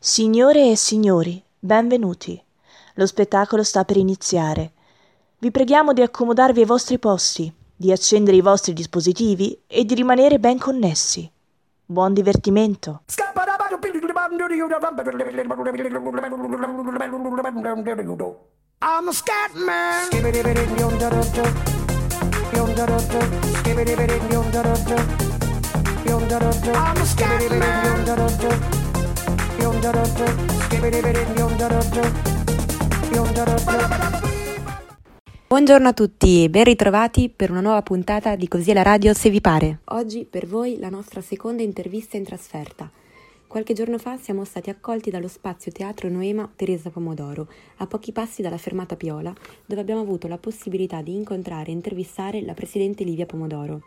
Signore e signori, benvenuti. Lo spettacolo sta per iniziare. Vi preghiamo di accomodarvi ai vostri posti, di accendere i vostri dispositivi e di rimanere ben connessi. Buon divertimento. I'm a scat man. I'm a scat man. Buongiorno a tutti e ben ritrovati per una nuova puntata di Così è la radio se vi pare. Oggi per voi la nostra seconda intervista in trasferta. Qualche giorno fa siamo stati accolti dallo spazio Teatro Noema Teresa Pomodoro, a pochi passi dalla fermata Piola, dove abbiamo avuto la possibilità di incontrare e intervistare la presidente Livia Pomodoro.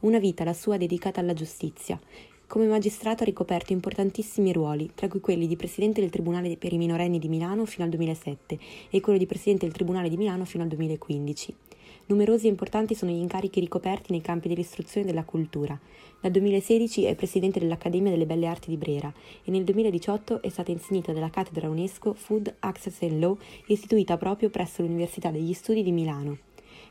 Una vita la sua dedicata alla giustizia, come magistrato ha ricoperto importantissimi ruoli, tra cui quelli di Presidente del Tribunale per i minorenni di Milano fino al 2007 e quello di Presidente del Tribunale di Milano fino al 2015. Numerosi e importanti sono gli incarichi ricoperti nei campi dell'istruzione e della cultura. Dal 2016 è Presidente dell'Accademia delle Belle Arti di Brera e nel 2018 è stata insignita della cattedra UNESCO Food Access and Law istituita proprio presso l'Università degli Studi di Milano.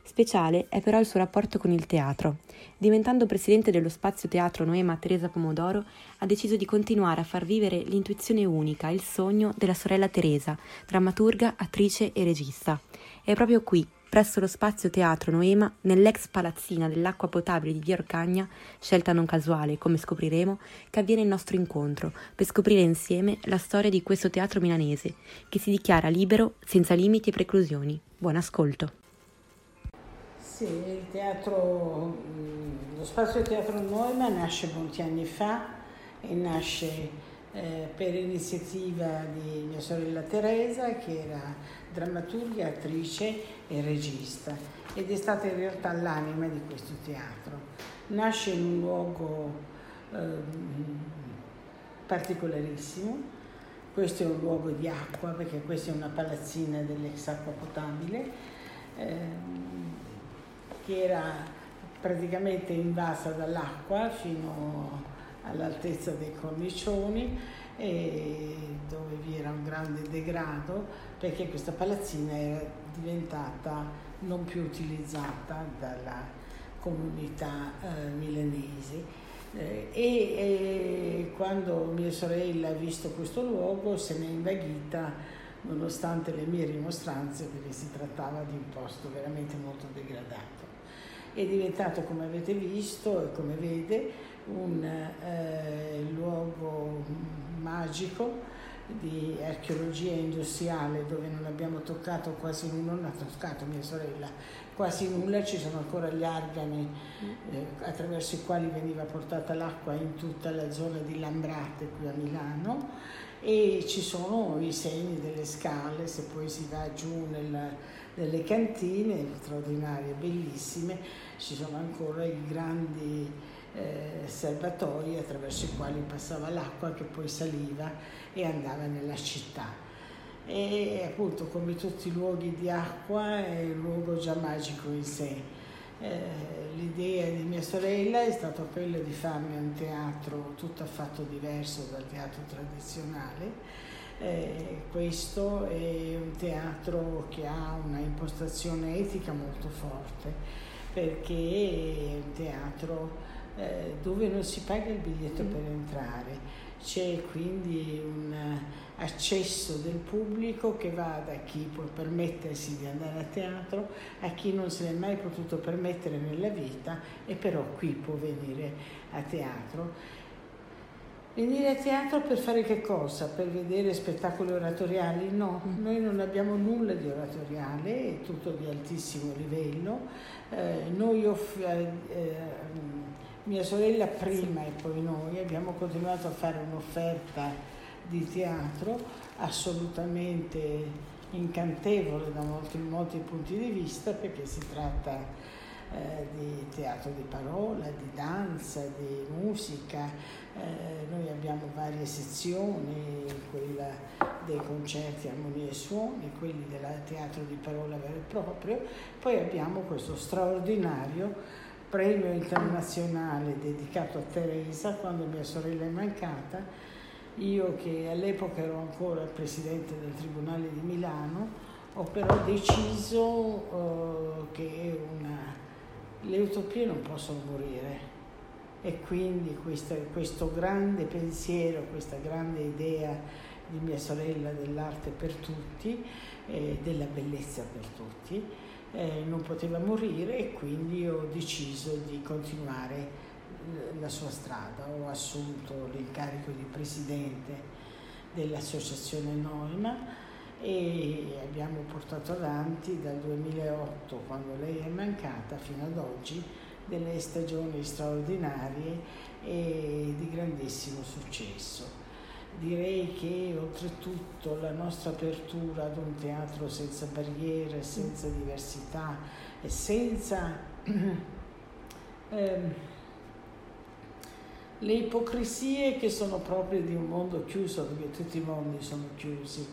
Speciale è però il suo rapporto con il teatro. Diventando presidente dello spazio teatro Noema Teresa Pomodoro, ha deciso di continuare a far vivere l'intuizione unica, il sogno della sorella Teresa, drammaturga, attrice e regista. È proprio qui, presso lo spazio teatro Noema, nell'ex palazzina dell'acqua potabile di Via Orcagna, scelta non casuale, come scopriremo, che avviene il nostro incontro, per scoprire insieme la storia di questo teatro milanese, che si dichiara libero, senza limiti e preclusioni. Buon ascolto. Sì, il teatro, lo spazio teatro Neumann nasce molti anni fa e nasce eh, per iniziativa di mia sorella Teresa che era drammaturga, attrice e regista ed è stata in realtà l'anima di questo teatro. Nasce in un luogo eh, particolarissimo, questo è un luogo di acqua perché questa è una palazzina dell'ex acqua potabile. Eh, che era praticamente invasa dall'acqua fino all'altezza dei cornicioni dove vi era un grande degrado perché questa palazzina era diventata non più utilizzata dalla comunità eh, milanese. Eh, e, e, quando mia sorella ha visto questo luogo se n'è invaghita nonostante le mie rimostranze perché si trattava di un posto veramente molto degradato è diventato, come avete visto e come vede, un eh, luogo magico di archeologia industriale dove non abbiamo toccato quasi nulla, non ha toccato mia sorella quasi nulla, ci sono ancora gli argani eh, attraverso i quali veniva portata l'acqua in tutta la zona di Lambrate qui a Milano e ci sono i segni delle scale, se poi si va giù nel, nelle cantine straordinarie, bellissime, ci sono ancora i grandi eh, serbatoi attraverso i quali passava l'acqua che poi saliva e andava nella città. E appunto come tutti i luoghi di acqua è un luogo già magico in sé. Eh, l'idea di mia sorella è stata quella di farne un teatro tutto affatto diverso dal teatro tradizionale. Eh, questo è un teatro che ha una impostazione etica molto forte perché è un teatro eh, dove non si paga il biglietto mm. per entrare, c'è quindi un accesso del pubblico che va da chi può permettersi di andare a teatro a chi non se l'è mai potuto permettere nella vita e però qui può venire a teatro. Venire a teatro per fare che cosa? Per vedere spettacoli oratoriali? No, mm. noi non abbiamo nulla di oratoriale, è tutto di altissimo livello. Eh, noi off- eh, eh, mia sorella prima e poi noi abbiamo continuato a fare un'offerta di teatro assolutamente incantevole da molti, molti punti di vista perché si tratta eh, di teatro di parola, di danza, di musica. Eh, noi abbiamo varie sezioni, quella dei concerti Armonia e Suoni, quelli del teatro di parola vero e proprio. Poi abbiamo questo straordinario premio internazionale dedicato a Teresa quando mia sorella è mancata Io che all'epoca ero ancora presidente del Tribunale di Milano, ho però deciso eh, che una, le utopie non possono morire e quindi questa, questo grande pensiero, questa grande idea di mia sorella dell'arte per tutti, eh, della bellezza per tutti, eh, non poteva morire e quindi ho deciso di continuare la sua strada. Ho assunto l'incarico di presidente dell'associazione Neumann e abbiamo portato avanti dal 2008, quando lei è mancata, fino ad oggi delle stagioni straordinarie e di grandissimo successo. Direi che oltretutto la nostra apertura ad un teatro senza barriere, senza diversità e senza ehm, le ipocrisie che sono proprie di un mondo chiuso, perché tutti i mondi sono chiusi,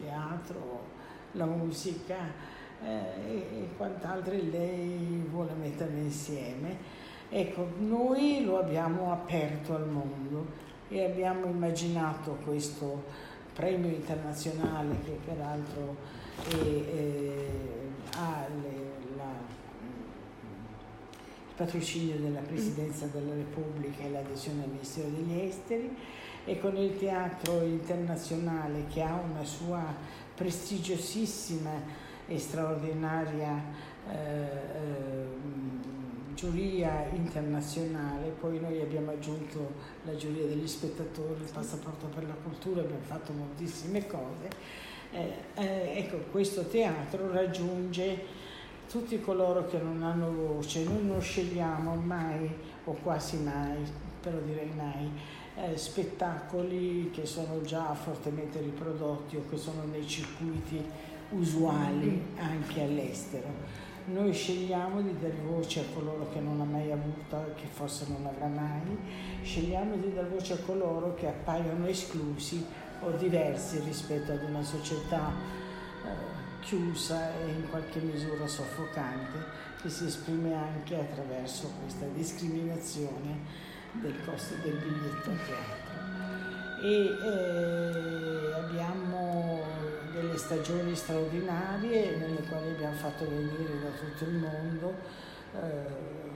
teatro, la musica, eh, e quant'altro lei vuole mettere insieme. Ecco, noi lo abbiamo aperto al mondo e abbiamo immaginato questo premio internazionale che peraltro è, è, ha le, la, il patrocinio della Presidenza della Repubblica e l'adesione al Ministero degli Esteri e con il Teatro Internazionale che ha una sua prestigiosissima e straordinaria eh, eh, giuria internazionale, poi noi abbiamo aggiunto la giuria degli spettatori, il passaporto per la cultura, abbiamo fatto moltissime cose. Eh, eh, ecco, questo teatro raggiunge tutti coloro che non hanno voce, noi non scegliamo mai o quasi mai, però direi mai, eh, spettacoli che sono già fortemente riprodotti o che sono nei circuiti usuali anche all'estero. Noi scegliamo di dare voce a coloro che non ha mai avuto, che forse non avrà mai, scegliamo di dare voce a coloro che appaiono esclusi o diversi rispetto ad una società eh, chiusa e in qualche misura soffocante che si esprime anche attraverso questa discriminazione del costo del biglietto a teatro. E eh, abbiamo delle stagioni straordinarie nelle quali abbiamo fatto venire da tutto il mondo eh,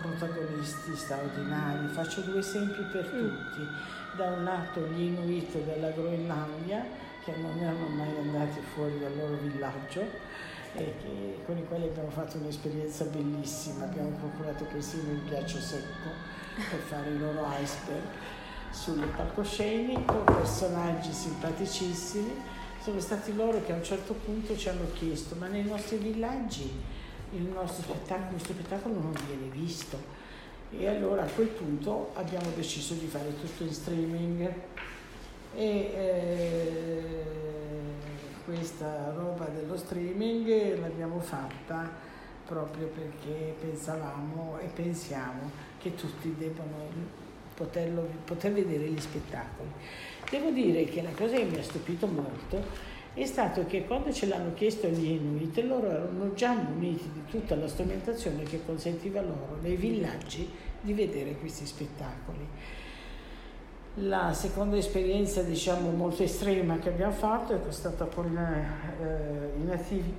protagonisti straordinari. Faccio due esempi per mm. tutti. Da un lato gli Inuit della Groenlandia, che non erano mai andati fuori dal loro villaggio, e che, con i quali abbiamo fatto un'esperienza bellissima. Abbiamo procurato persino il ghiaccio secco per fare i loro iceberg. Sul palcoscenico, personaggi simpaticissimi. Sono stati loro che a un certo punto ci hanno chiesto, ma nei nostri villaggi il nostro spettacolo, questo spettacolo non viene visto. E allora a quel punto abbiamo deciso di fare tutto in streaming. E eh, questa roba dello streaming l'abbiamo fatta proprio perché pensavamo e pensiamo che tutti debbano poterlo, poter vedere gli spettacoli. Devo dire che la cosa che mi ha stupito molto è stato che quando ce l'hanno chiesto gli Inuit, loro erano già muniti di tutta la strumentazione che consentiva loro nei villaggi di vedere questi spettacoli. La seconda esperienza, diciamo, molto estrema che abbiamo fatto è stata con eh, i nativi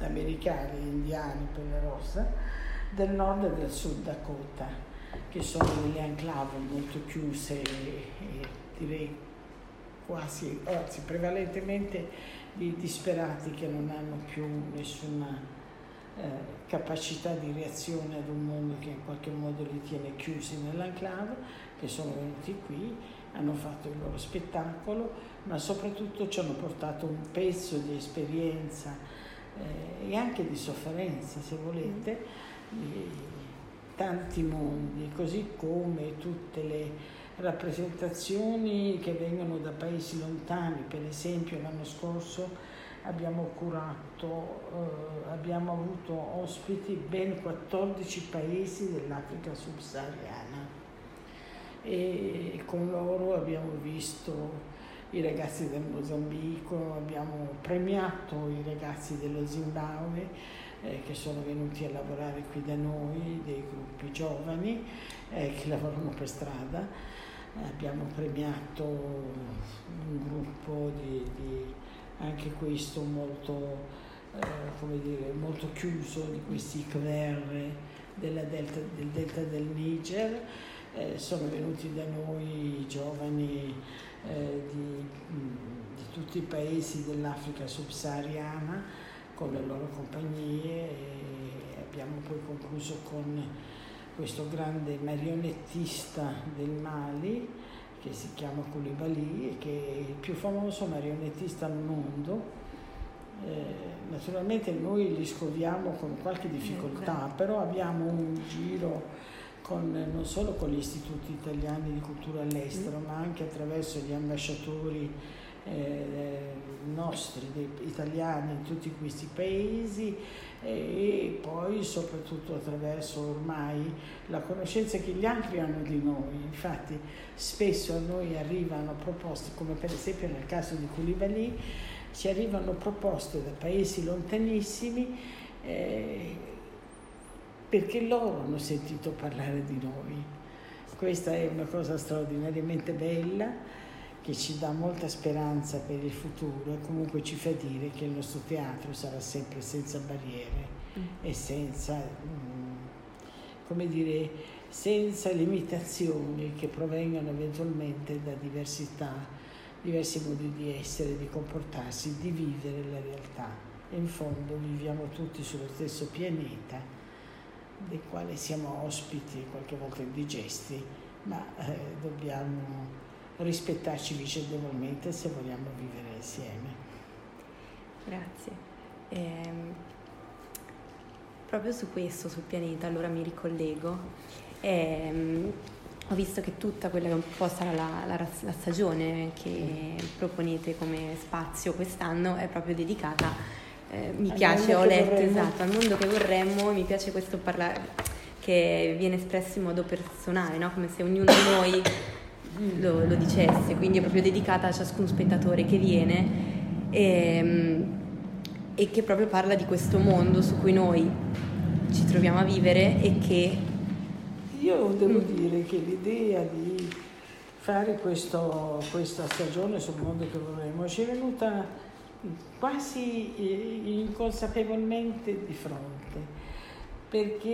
americani, indiani, pelle rossa, del nord e del sud Dakota, che sono delle enclave molto chiuse e, e direi quasi, anzi prevalentemente di disperati che non hanno più nessuna eh, capacità di reazione ad un mondo che in qualche modo li tiene chiusi nell'enclave, che sono venuti qui, hanno fatto il loro spettacolo, ma soprattutto ci hanno portato un pezzo di esperienza eh, e anche di sofferenza, se volete, di tanti mondi, così come tutte le rappresentazioni che vengono da paesi lontani, per esempio l'anno scorso abbiamo curato, eh, abbiamo avuto ospiti ben 14 paesi dell'Africa subsahariana. E con loro abbiamo visto i ragazzi del Mozambico, abbiamo premiato i ragazzi dello Zimbabwe eh, che sono venuti a lavorare qui da noi, dei gruppi giovani eh, che lavorano per strada abbiamo premiato un gruppo di, di anche questo molto, eh, dire, molto chiuso di questi Khmer della delta, del delta del Niger. Eh, sono venuti da noi giovani eh, di, di, tutti i paesi dell'Africa subsahariana con le loro compagnie e abbiamo poi concluso con questo grande marionettista del Mali che si chiama Koulibaly, che è il più famoso marionettista al mondo. Eh, naturalmente noi li scoviamo con qualche difficoltà, però abbiamo un giro con, non solo con gli istituti italiani di cultura all'estero, ma anche attraverso gli ambasciatori eh, nostri, dei, italiani in tutti questi paesi e poi soprattutto attraverso ormai la conoscenza che gli altri hanno di noi. Infatti spesso a noi arrivano proposte, come per esempio nel caso di Koulibaly, ci arrivano proposte da paesi lontanissimi eh, perché loro hanno sentito parlare di noi. Questa è una cosa straordinariamente bella che ci dà molta speranza per il futuro e comunque ci fa dire che il nostro teatro sarà sempre senza barriere mm. e senza, mm, come dire, senza limitazioni che provengano eventualmente da diversità, diversi modi di essere, di comportarsi, di vivere la realtà. E in fondo viviamo tutti sullo stesso pianeta, del quale siamo ospiti, qualche volta indigesti, ma eh, dobbiamo rispettarci vicendevolmente se vogliamo vivere insieme. Grazie. Eh, proprio su questo, sul pianeta, allora mi ricollego. Eh, ho visto che tutta quella che un po' sarà la, la, la stagione che proponete come spazio quest'anno è proprio dedicata, eh, mi al piace, ho letto, esatto, al mondo che vorremmo, mi piace questo parlare che viene espresso in modo personale, no? come se ognuno di noi lo, lo, dicesse, quindi è proprio dedicata a ciascun spettatore che viene e, ehm, e che proprio parla di questo mondo su cui noi ci troviamo a vivere e che... Io devo mm. dire che l'idea di fare questo, questa stagione sul mondo che vorremmo ci è venuta quasi inconsapevolmente di fronte perché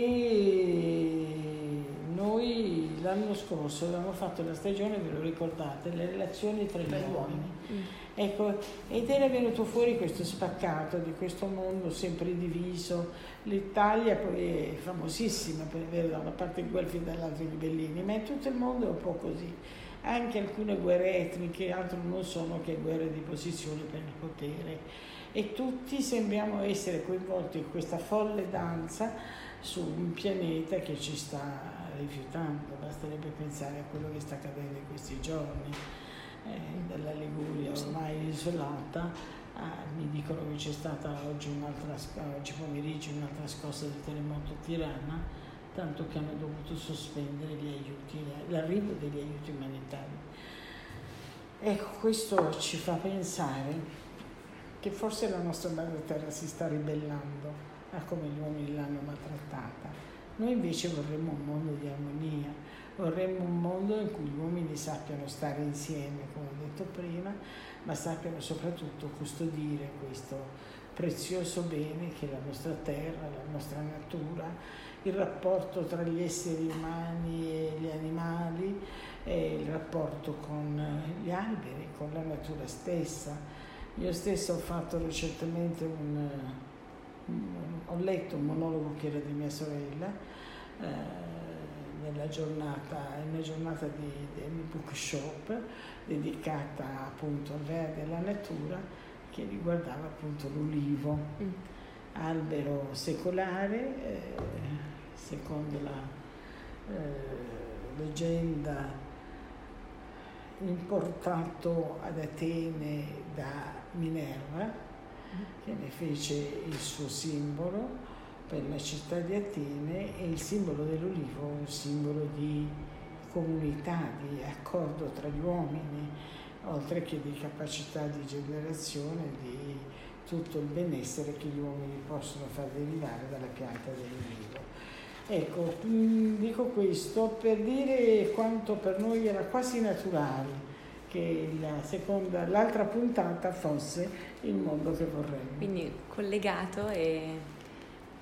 noi l'anno scorso avevamo fatto la stagione, ve lo ricordate, le relazioni tra gli uomini. Mm. Ecco, ed era venuto fuori questo spaccato di questo mondo sempre diviso. L'Italia poi è famosissima per avere da una parte i guelfi e dall'altra i ribellini, ma in tutto il mondo è un po' così. Anche alcune guerre etniche, altro non sono che guerre di posizione per il potere. E tutti sembriamo essere coinvolti in questa folle danza su un pianeta che ci sta rifiutando, basterebbe pensare a quello che sta accadendo in questi giorni, eh, della Liguria ormai isolata, ah, mi dicono che c'è stata oggi, oggi pomeriggio un'altra scossa di terremoto Tirana, tanto che hanno dovuto sospendere gli aiuti, l'arrivo degli aiuti umanitari. Ecco, questo ci fa pensare che forse la nostra madre terra si sta ribellando a come gli uomini l'hanno maltrattata. Noi invece vorremmo un mondo di armonia, vorremmo un mondo in cui gli uomini sappiano stare insieme, come ho detto prima, ma sappiano soprattutto custodire questo prezioso bene che è la nostra terra, la nostra natura, il rapporto tra gli esseri umani e gli animali, e il rapporto con gli alberi, con la natura stessa. Io stesso ho fatto recentemente un ho letto un monologo che era di mia sorella eh, nella giornata, una giornata di, di bookshop dedicata appunto al verde e alla natura che riguardava appunto l'ulivo, mm. albero secolare, eh, secondo la eh, leggenda importato ad Atene da Minerva che ne fece il suo simbolo per la città di Atene e il simbolo dell'olivo, un simbolo di comunità, di accordo tra gli uomini, oltre che di capacità di generazione, di tutto il benessere che gli uomini possono far derivare dalla pianta dell'olivo. Ecco, dico questo per dire quanto per noi era quasi naturale che la seconda, l'altra puntata fosse il mondo che vorremmo. Quindi collegato e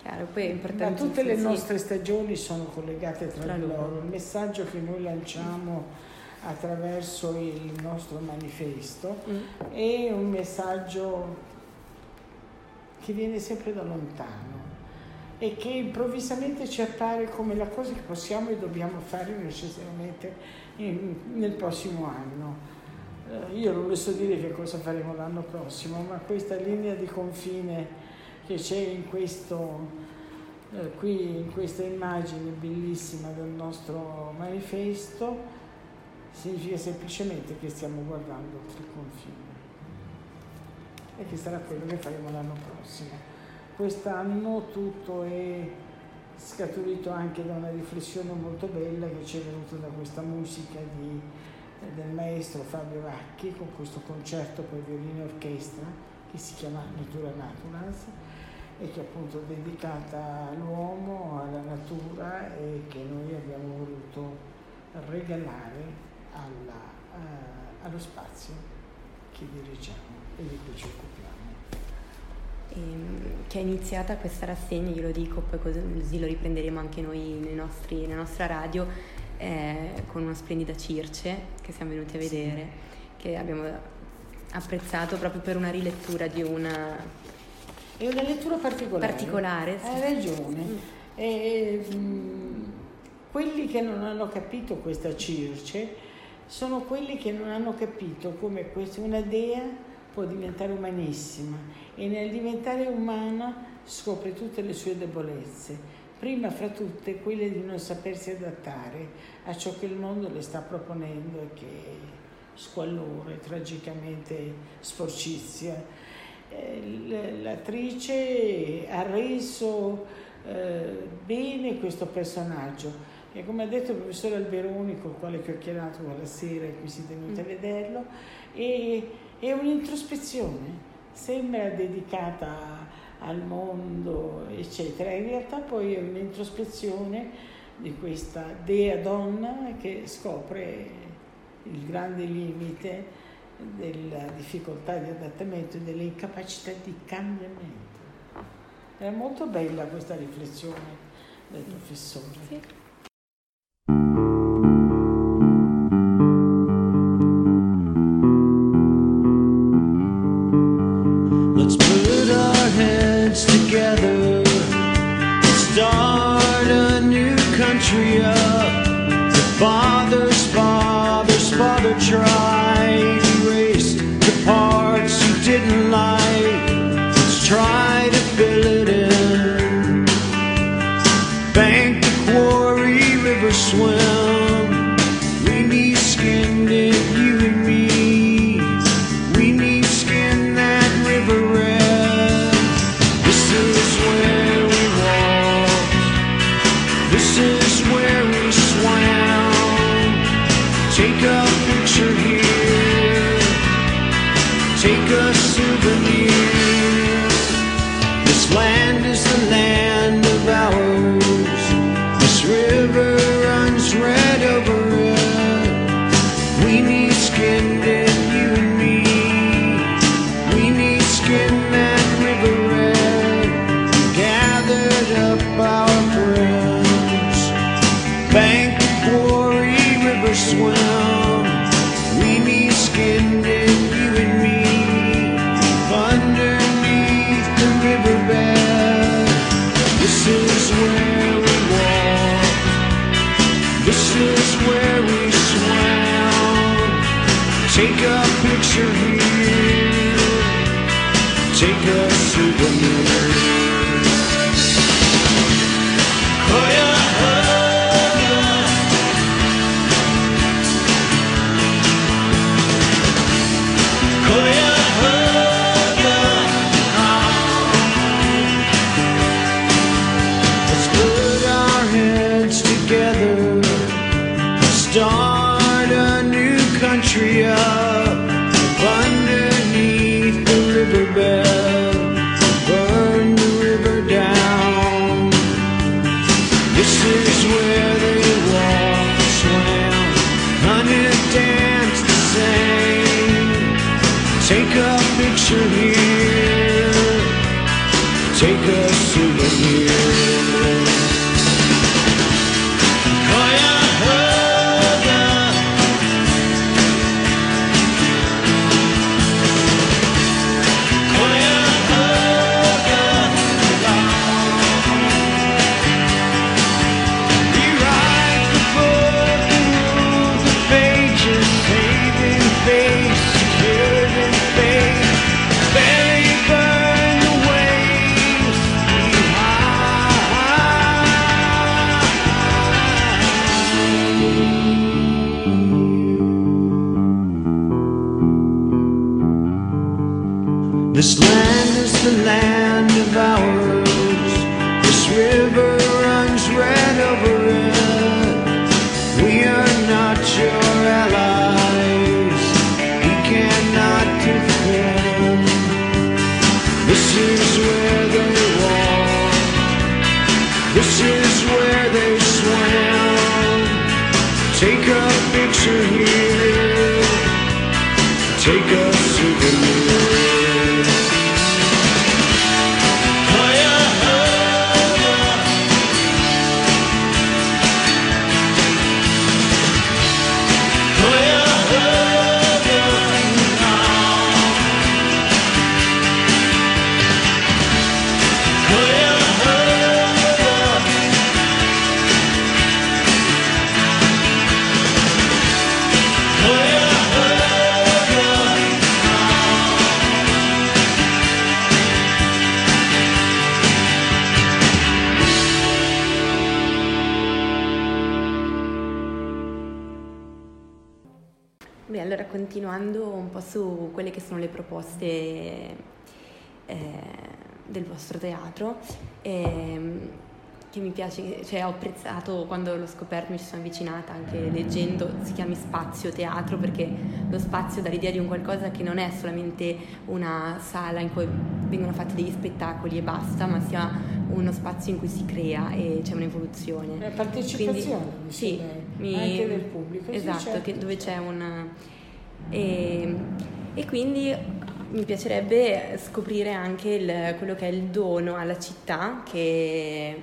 chiaro, poi è Ma importante. tutte le nostre stagioni sono collegate tra, Tra di loro. loro. Il messaggio che noi lanciamo attraverso il nostro manifesto Mm. è un messaggio che viene sempre da lontano e che improvvisamente ci appare come la cosa che possiamo e dobbiamo fare necessariamente in- nel prossimo anno. Eh, Io non le so dire che cosa faremo l'anno prossimo, ma questa linea di confine che c'è in questo, eh, qui in questa immagine bellissima del nostro manifesto significa semplicemente che stiamo guardando il confine e che sarà quello che faremo l'anno prossimo. Quest'anno tutto è scaturito anche da una riflessione molto bella che ci è venuta da questa musica di- del maestro Fabio Vacchi con questo concerto per violino e orchestra che si chiama Natura Naturans e che è appunto dedicata all'uomo, alla natura e che noi abbiamo voluto regalare alla, eh, allo spazio che dirigiamo e di cui ci occupiamo. Ehm, che è iniziata questa rassegna, glielo dico, poi così lo riprenderemo anche noi nei nostri- nella nostra radio, eh, con una splendida Circe che siamo venuti a Sì. vedere, che abbiamo apprezzato proprio per una rilettura di una È una lettura particolare. particolare. sì. Hai ragione. Mm. E, mm, quelli che non hanno capito questa Circe sono quelli che non hanno capito come questa, una dea può diventare umanissima e nel diventare umana scopre tutte le sue debolezze, prima fra tutte quelle di non sapersi adattare a ciò che il mondo le sta proponendo e che squallore, tragicamente sporcizia. Eh, L'attrice ha reso eh, bene questo personaggio e come ha detto il professore Alberoni, col quale chiacchierato quella sera e qui siete venuti a Mm. vederlo, è, è un'introspezione, sembra dedicata al mondo, eccetera. In realtà poi è un'introspezione di questa dea donna che scopre il grande limite della difficoltà di adattamento e delle incapacità di cambiamento. Era molto bella questa riflessione del professore. Sì. Jacob. Start a new country up proposte eh, del vostro teatro, ehm, che mi piace, cioè ho apprezzato quando l'ho scoperto, mi ci sono avvicinata anche leggendo, si chiami spazio teatro perché lo spazio dà l'idea di un qualcosa che non è solamente una sala in cui vengono fatti degli spettacoli e basta, ma sia uno spazio in cui si crea e c'è un'evoluzione. La partecipazione, Quindi, sì, lei, mi- anche del pubblico. sì, Esatto, certo, che- dove certo. c'è una... E, e quindi mi piacerebbe scoprire anche il- quello che è il dono alla città che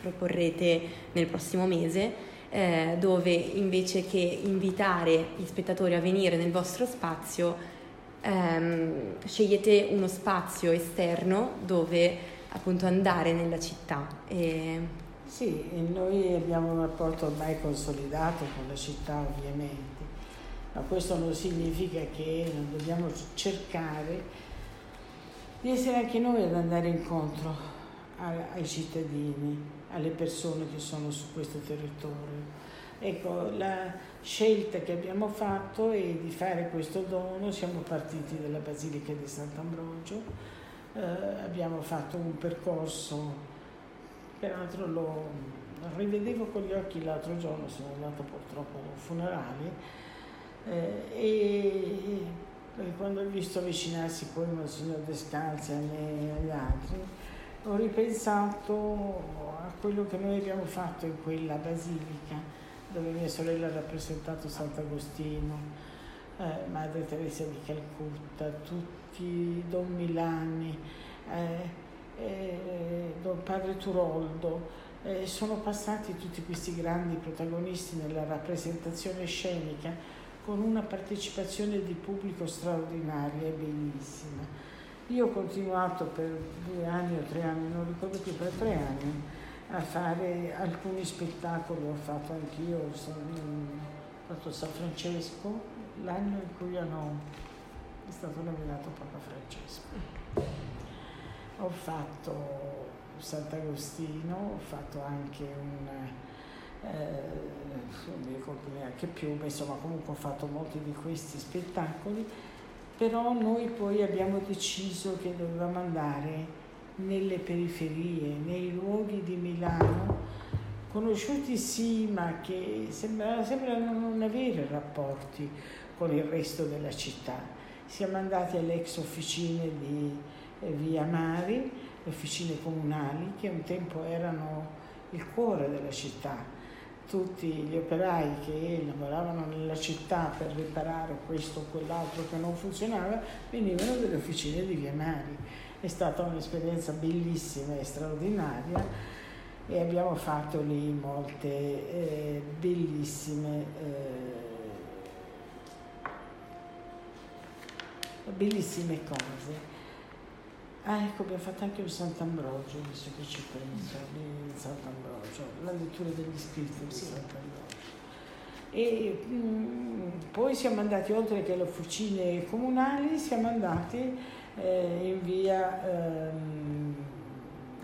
proporrete nel prossimo mese, eh, dove invece che invitare gli spettatori a venire nel vostro spazio, ehm, scegliete uno spazio esterno dove appunto andare nella città. E, Sì, noi abbiamo un rapporto ormai consolidato con la città ovviamente, ma questo non significa che non dobbiamo cercare di essere anche noi ad andare incontro ai cittadini, alle persone che sono su questo territorio. Ecco, la scelta che abbiamo fatto è di fare questo dono, siamo partiti dalla Basilica di Sant'Ambrogio, eh, abbiamo fatto un percorso Peraltro lo rivedevo con gli occhi l'altro giorno, sono andata purtroppo a un funerale eh, e, e quando ho visto avvicinarsi poi Monsignor Descalzi a me e agli altri, ho ripensato a quello che noi abbiamo fatto in quella basilica dove mia sorella ha rappresentato Sant'Agostino, eh, Madre Teresa di Calcutta, tutti Don Milani. eh, eh, Don Padre Turoldo, eh, sono passati tutti questi grandi protagonisti nella rappresentazione scenica con una partecipazione di pubblico straordinaria e bellissima. Io ho continuato per due anni o tre anni, non ricordo più, per tre anni a fare alcuni spettacoli, ho fatto anch'io, ho fatto San Francesco, l'anno in cui hanno, è stato nominato Papa Francesco ho fatto Sant'Agostino, ho fatto anche un, non mi ricordo neanche più, ma insomma comunque ho fatto molti di questi spettacoli, però noi poi abbiamo deciso che dovevamo andare nelle periferie, nei luoghi di Milano, conosciuti sì, ma che sembra- sembrano non avere rapporti con il resto della città. Siamo andati alle ex officine di eh, via Mari, le officine comunali che un tempo erano il cuore della città, tutti gli operai che lavoravano nella città per riparare questo o quell'altro che non funzionava venivano dalle officine di Via Mari. È stata un'esperienza bellissima e straordinaria e abbiamo fatto lì molte eh, bellissime, eh, bellissime cose. Ah, ecco, abbiamo fatto anche il Sant'Ambrogio, visto che ci penso, lì il Sant'Ambrogio, la lettura degli scritti di Sant'Ambrogio. E mm, poi siamo andati, oltre che alle officine comunali, siamo andati eh, in via, ehm,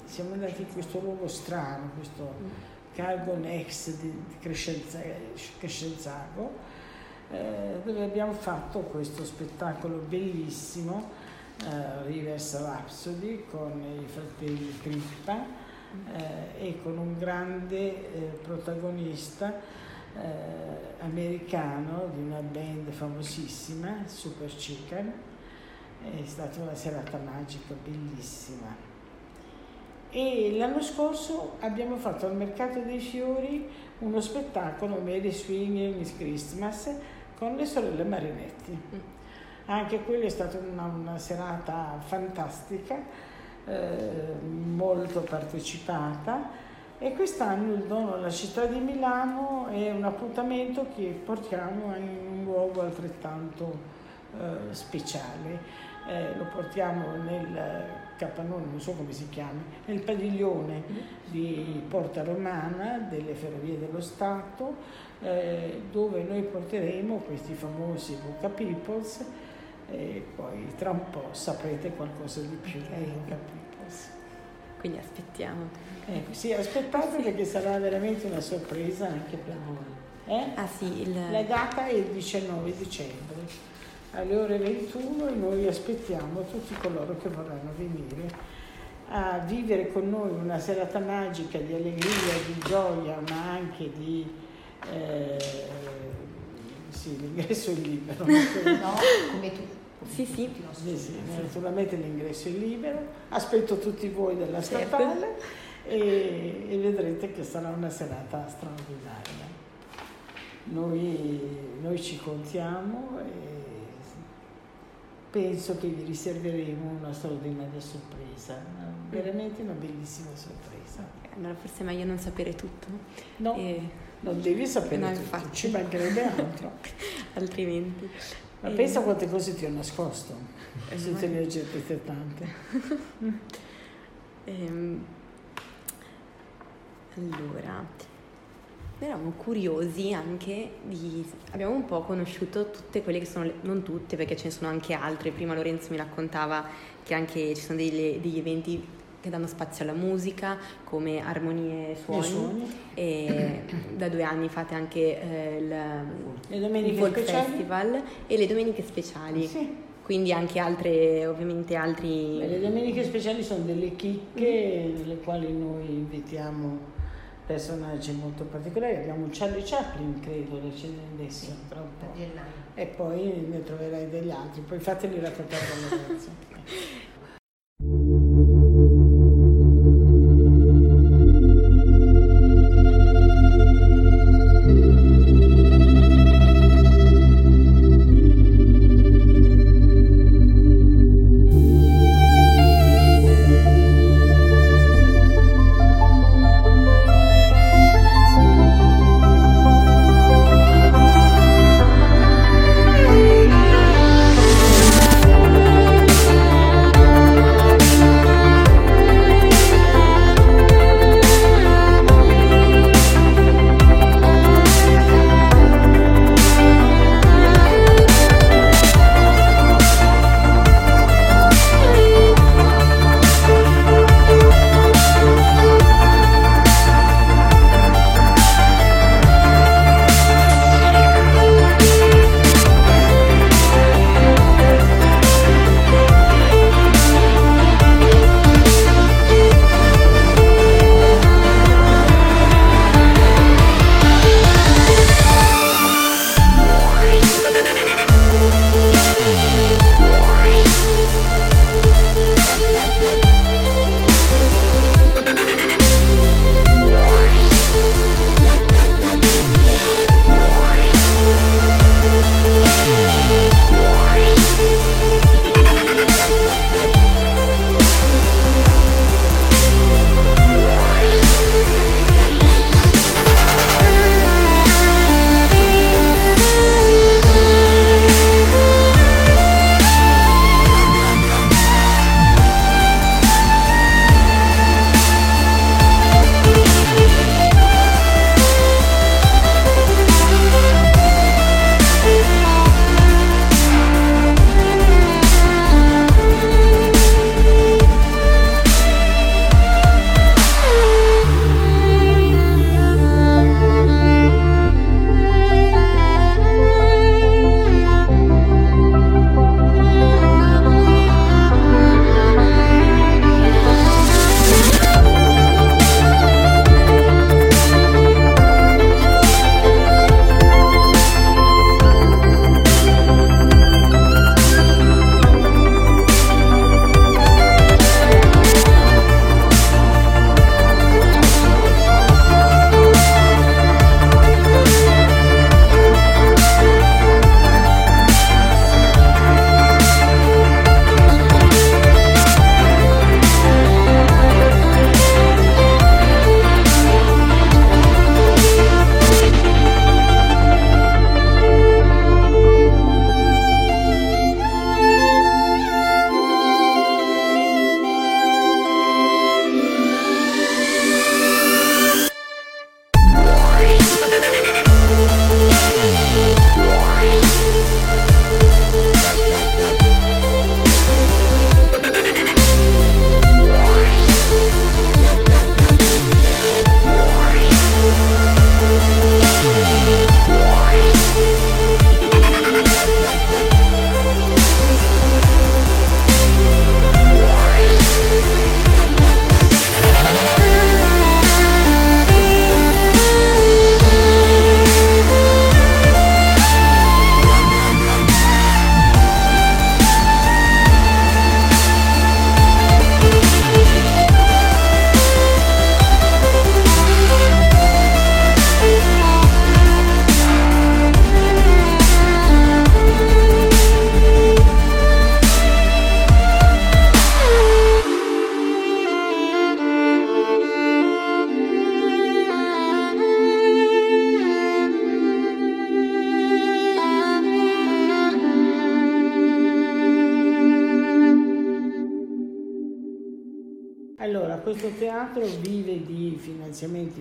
siamo andati in questo luogo strano, questo Cargo Next di, di Crescenza- Crescenzago, eh, dove abbiamo fatto questo spettacolo bellissimo eh, Rivers Rhapsody con i fratelli Crippa eh, e con un grande eh, protagonista eh, americano di una band famosissima, Super Chicken. È stata una serata magica, bellissima. E l'anno scorso abbiamo fatto al Mercato dei Fiori uno spettacolo Mary Swinging Christmas con le sorelle Marinetti. Anche quella è stata una, una serata fantastica, eh, molto partecipata e quest'anno il dono alla città di Milano è un appuntamento che portiamo in un luogo altrettanto eh, speciale. Eh, lo portiamo nel capannone, non so come si chiami, nel padiglione di Porta Romana delle Ferrovie dello Stato, eh, dove noi porteremo questi famosi Boca Peoples e poi tra un po' saprete qualcosa di più dei Boca Peoples. Quindi aspettiamo. Ecco, sì, aspettate perché sarà veramente una sorpresa anche per voi. Eh? Ah sì, il... La data è il 19 dicembre alle ore 21 e noi aspettiamo tutti coloro che vorranno venire a vivere con noi una serata magica di allegria, di gioia, ma anche di... Eh, sì, l'ingresso è libero. No, come tu. Sì, sì. Sì, sì, naturalmente l'ingresso è libero, aspetto tutti voi della Certo. statale e, e vedrete che sarà una serata straordinaria. Noi, noi ci contiamo e penso che vi riserveremo una straordinaria sorpresa, una- veramente una bellissima sorpresa. Allora forse è meglio non sapere tutto. No, E- non devi sapere No, tutto, infatti. ci mancherebbe altro. altrimenti. Ma E- pensa quante cose ti ho nascosto, Eh, se ne aggiungete tante. Ehm, allora, eravamo curiosi anche di... Abbiamo un po' conosciuto tutte quelle che sono, le- non tutte perché ce ne sono anche altre, prima Lorenzo mi raccontava che anche ci sono delle- degli eventi che danno spazio alla musica come Armonie e Suoni, e da due anni fate anche eh, il, il Folk? Festival e le domeniche speciali, Sì. quindi anche altre, ovviamente altri... Beh, Le domeniche speciali sono delle chicche nelle quali noi invitiamo personaggi molto particolari. Abbiamo Charlie Chaplin, credo, lo c'è adesso, tra un po'. E poi ne troverai degli altri, poi fateli raccontare da Lorenzo.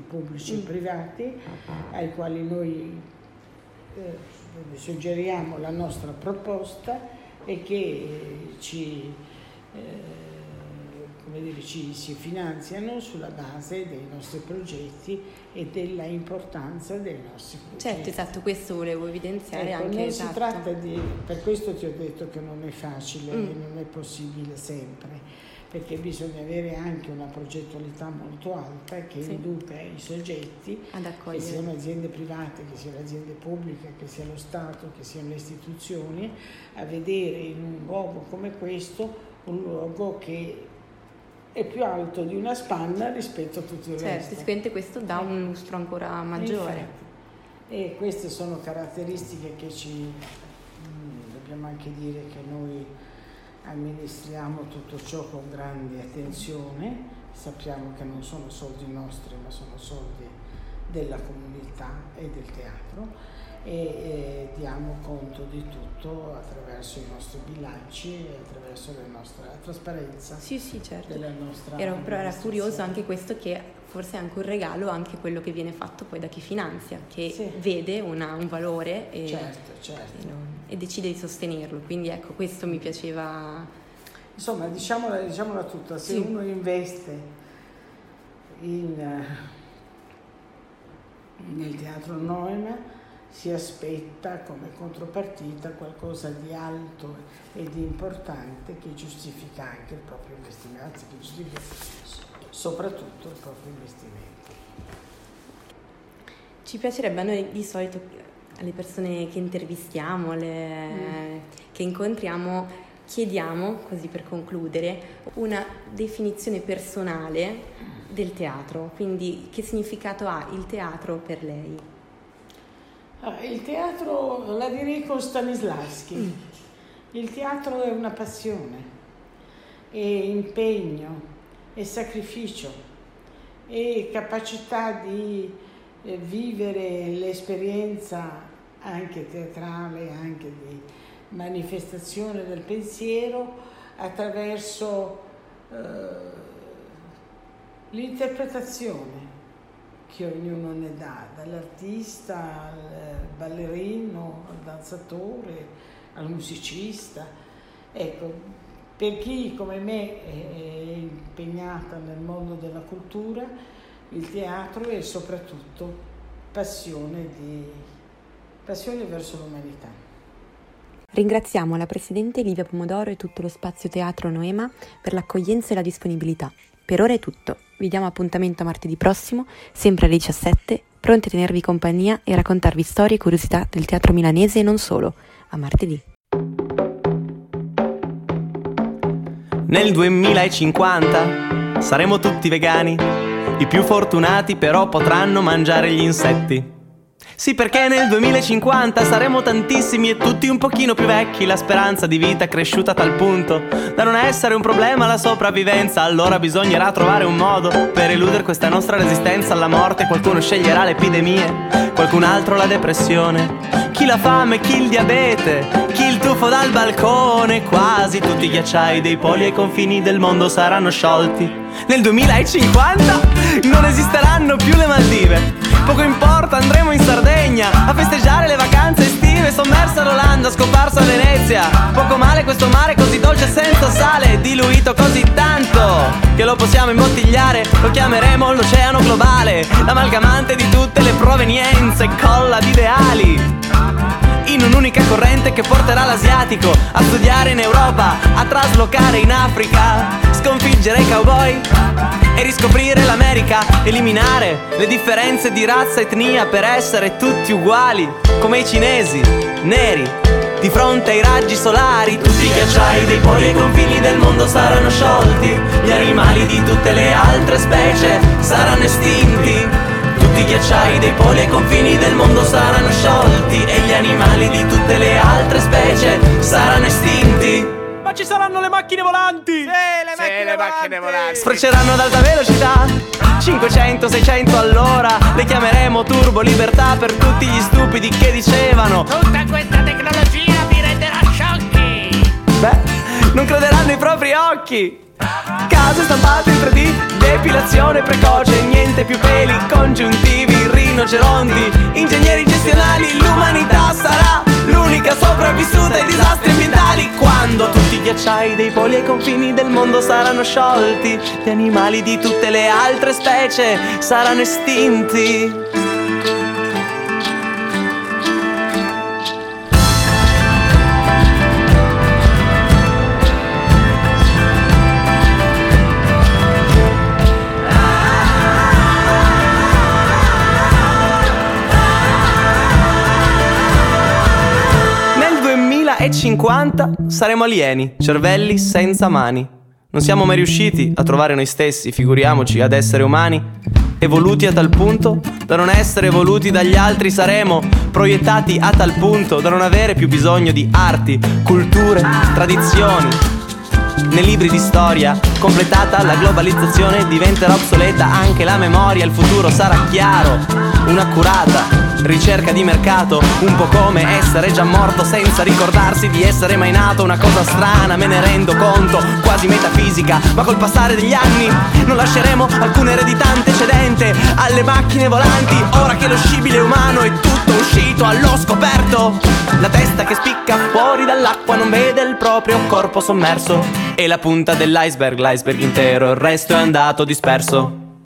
pubblici Mm. e privati ai quali noi eh, suggeriamo la nostra proposta e che eh, ci, eh, come dire, ci si finanziano sulla base dei nostri progetti e della importanza dei nostri progetti. Certo, esatto, questo volevo evidenziare Ecco, anche esatto. di, per questo ti ho detto che non è facile Mm. e non è possibile sempre, perché bisogna avere anche una progettualità molto alta che Sì. induca i soggetti, che siano aziende private, che siano aziende pubbliche, che sia lo Stato, che siano le istituzioni, a vedere in un luogo come questo un luogo che è più alto di una spanna rispetto a tutto il Certo, resto. sicuramente questo dà un lustro ancora maggiore. Infatti. E queste sono caratteristiche che ci mm, dobbiamo anche dire che noi amministriamo tutto ciò con grande attenzione, sappiamo che non sono soldi nostri ma sono soldi della comunità e del teatro. E eh, diamo conto di tutto attraverso i nostri bilanci e attraverso la nostra trasparenza Sì, sì, certo. della nostra Ero, però era curioso anche questo che forse è anche un regalo anche quello che viene fatto poi da chi finanzia, che Sì. vede una- un valore e, Certo, certo. e non- e decide di sostenerlo. Quindi ecco, questo mi piaceva. Insomma, diciamola, diciamola tutta, se Sì. uno investe in, eh, nel teatro Noema si aspetta come contropartita qualcosa di alto e di importante che giustifica anche il proprio investimento, anzi che giustifica soprattutto il proprio investimento. Ci piacerebbe a noi di solito alle persone che intervistiamo, alle- che incontriamo, chiediamo, così per concludere, una definizione personale del teatro. Quindi che significato ha il teatro per lei? Ah, il teatro la direi con Stanislavski. Il teatro è una passione, è impegno, è sacrificio, è capacità di eh, vivere l'esperienza anche teatrale, anche di manifestazione del pensiero attraverso eh, l'interpretazione che ognuno ne dà, dall'artista al ballerino, al danzatore, al musicista. Ecco, per chi come me è impegnata nel mondo della cultura, il teatro è soprattutto passione, di, passione verso l'umanità. Ringraziamo la Presidente Livia Pomodoro e tutto lo spazio Teatro Noema per l'accoglienza e la disponibilità. Per ora è tutto. Vi diamo appuntamento martedì prossimo, sempre alle 17, pronti a tenervi compagnia e raccontarvi storie e curiosità del teatro milanese e non solo. A martedì. Nel 2050 saremo tutti vegani. I più fortunati però potranno mangiare gli insetti. Sì, perché nel 2050 saremo tantissimi e tutti un pochino più vecchi. La speranza di vita è cresciuta a tal punto da non essere un problema la sopravvivenza. Allora bisognerà trovare un modo per eludere questa nostra resistenza alla morte. Qualcuno sceglierà le epidemie, qualcun altro la depressione. La fame, chi il diabete, chi il tuffo dal balcone. Quasi tutti i ghiacciai dei poli ai confini del mondo saranno sciolti. Nel 2050 non esisteranno più le Maldive. Poco importa, andremo in Sardegna a festeggiare le vacanze estive. Sommersa l'Olanda, scomparsa Venezia. Poco male questo mare così dolce senza sale. Diluito così tanto che lo possiamo imbottigliare. Lo chiameremo l'oceano globale. L'amalgamante di tutte le provenienze, colla di ideali in un'unica corrente che porterà l'asiatico a studiare in Europa, a traslocare in Africa, sconfiggere i cowboy e riscoprire l'America, eliminare le differenze di razza e etnia per essere tutti uguali, come i cinesi, neri. Di fronte ai raggi solari, tutti i ghiacciai dei poli e confini del mondo saranno sciolti, gli animali di tutte le altre specie saranno estinti. Tutti i ghiacciai dei poli e confini del mondo saranno sciolti e gli animali di tutte le altre specie saranno estinti. Ma ci saranno le macchine volanti! le macchine volanti. Sfrecceranno ad alta velocità 500-600 all'ora Le chiameremo turbo libertà per tutti gli stupidi che dicevano Tutta questa tecnologia vi renderà sciocchi. Beh, non crederanno i propri occhi Case stampate in 3D, depilazione precoce, niente più peli congiuntivi, rinoceronti, ingegneri gestionali, l'umanità sarà l'unica sopravvissuta ai disastri ambientali. Quando tutti i ghiacciai dei poli ai confini del mondo saranno sciolti, gli animali di tutte le altre specie saranno estinti. 2050 saremo alieni, cervelli senza mani. Non siamo mai riusciti a trovare noi stessi, figuriamoci ad essere umani. Evoluti a tal punto da non essere evoluti dagli altri, saremo proiettati a tal punto da non avere più bisogno di arti, culture, tradizioni. Nei libri di storia, completata la globalizzazione, diventerà obsoleta anche la memoria, il futuro sarà chiaro, un'accurata ricerca di mercato, un po' come essere già morto senza ricordarsi di essere mai nato, una cosa strana, me ne rendo conto, quasi metafisica, ma col passare degli anni non lasceremo alcuna eredità antecedente alle macchine volanti, ora che lo scibile umano è tutto uscito allo scoperto, la testa che spicca fuori dall'acqua non vede il proprio corpo sommerso e la punta dell'iceberg, l'iceberg intero, il resto è andato disperso.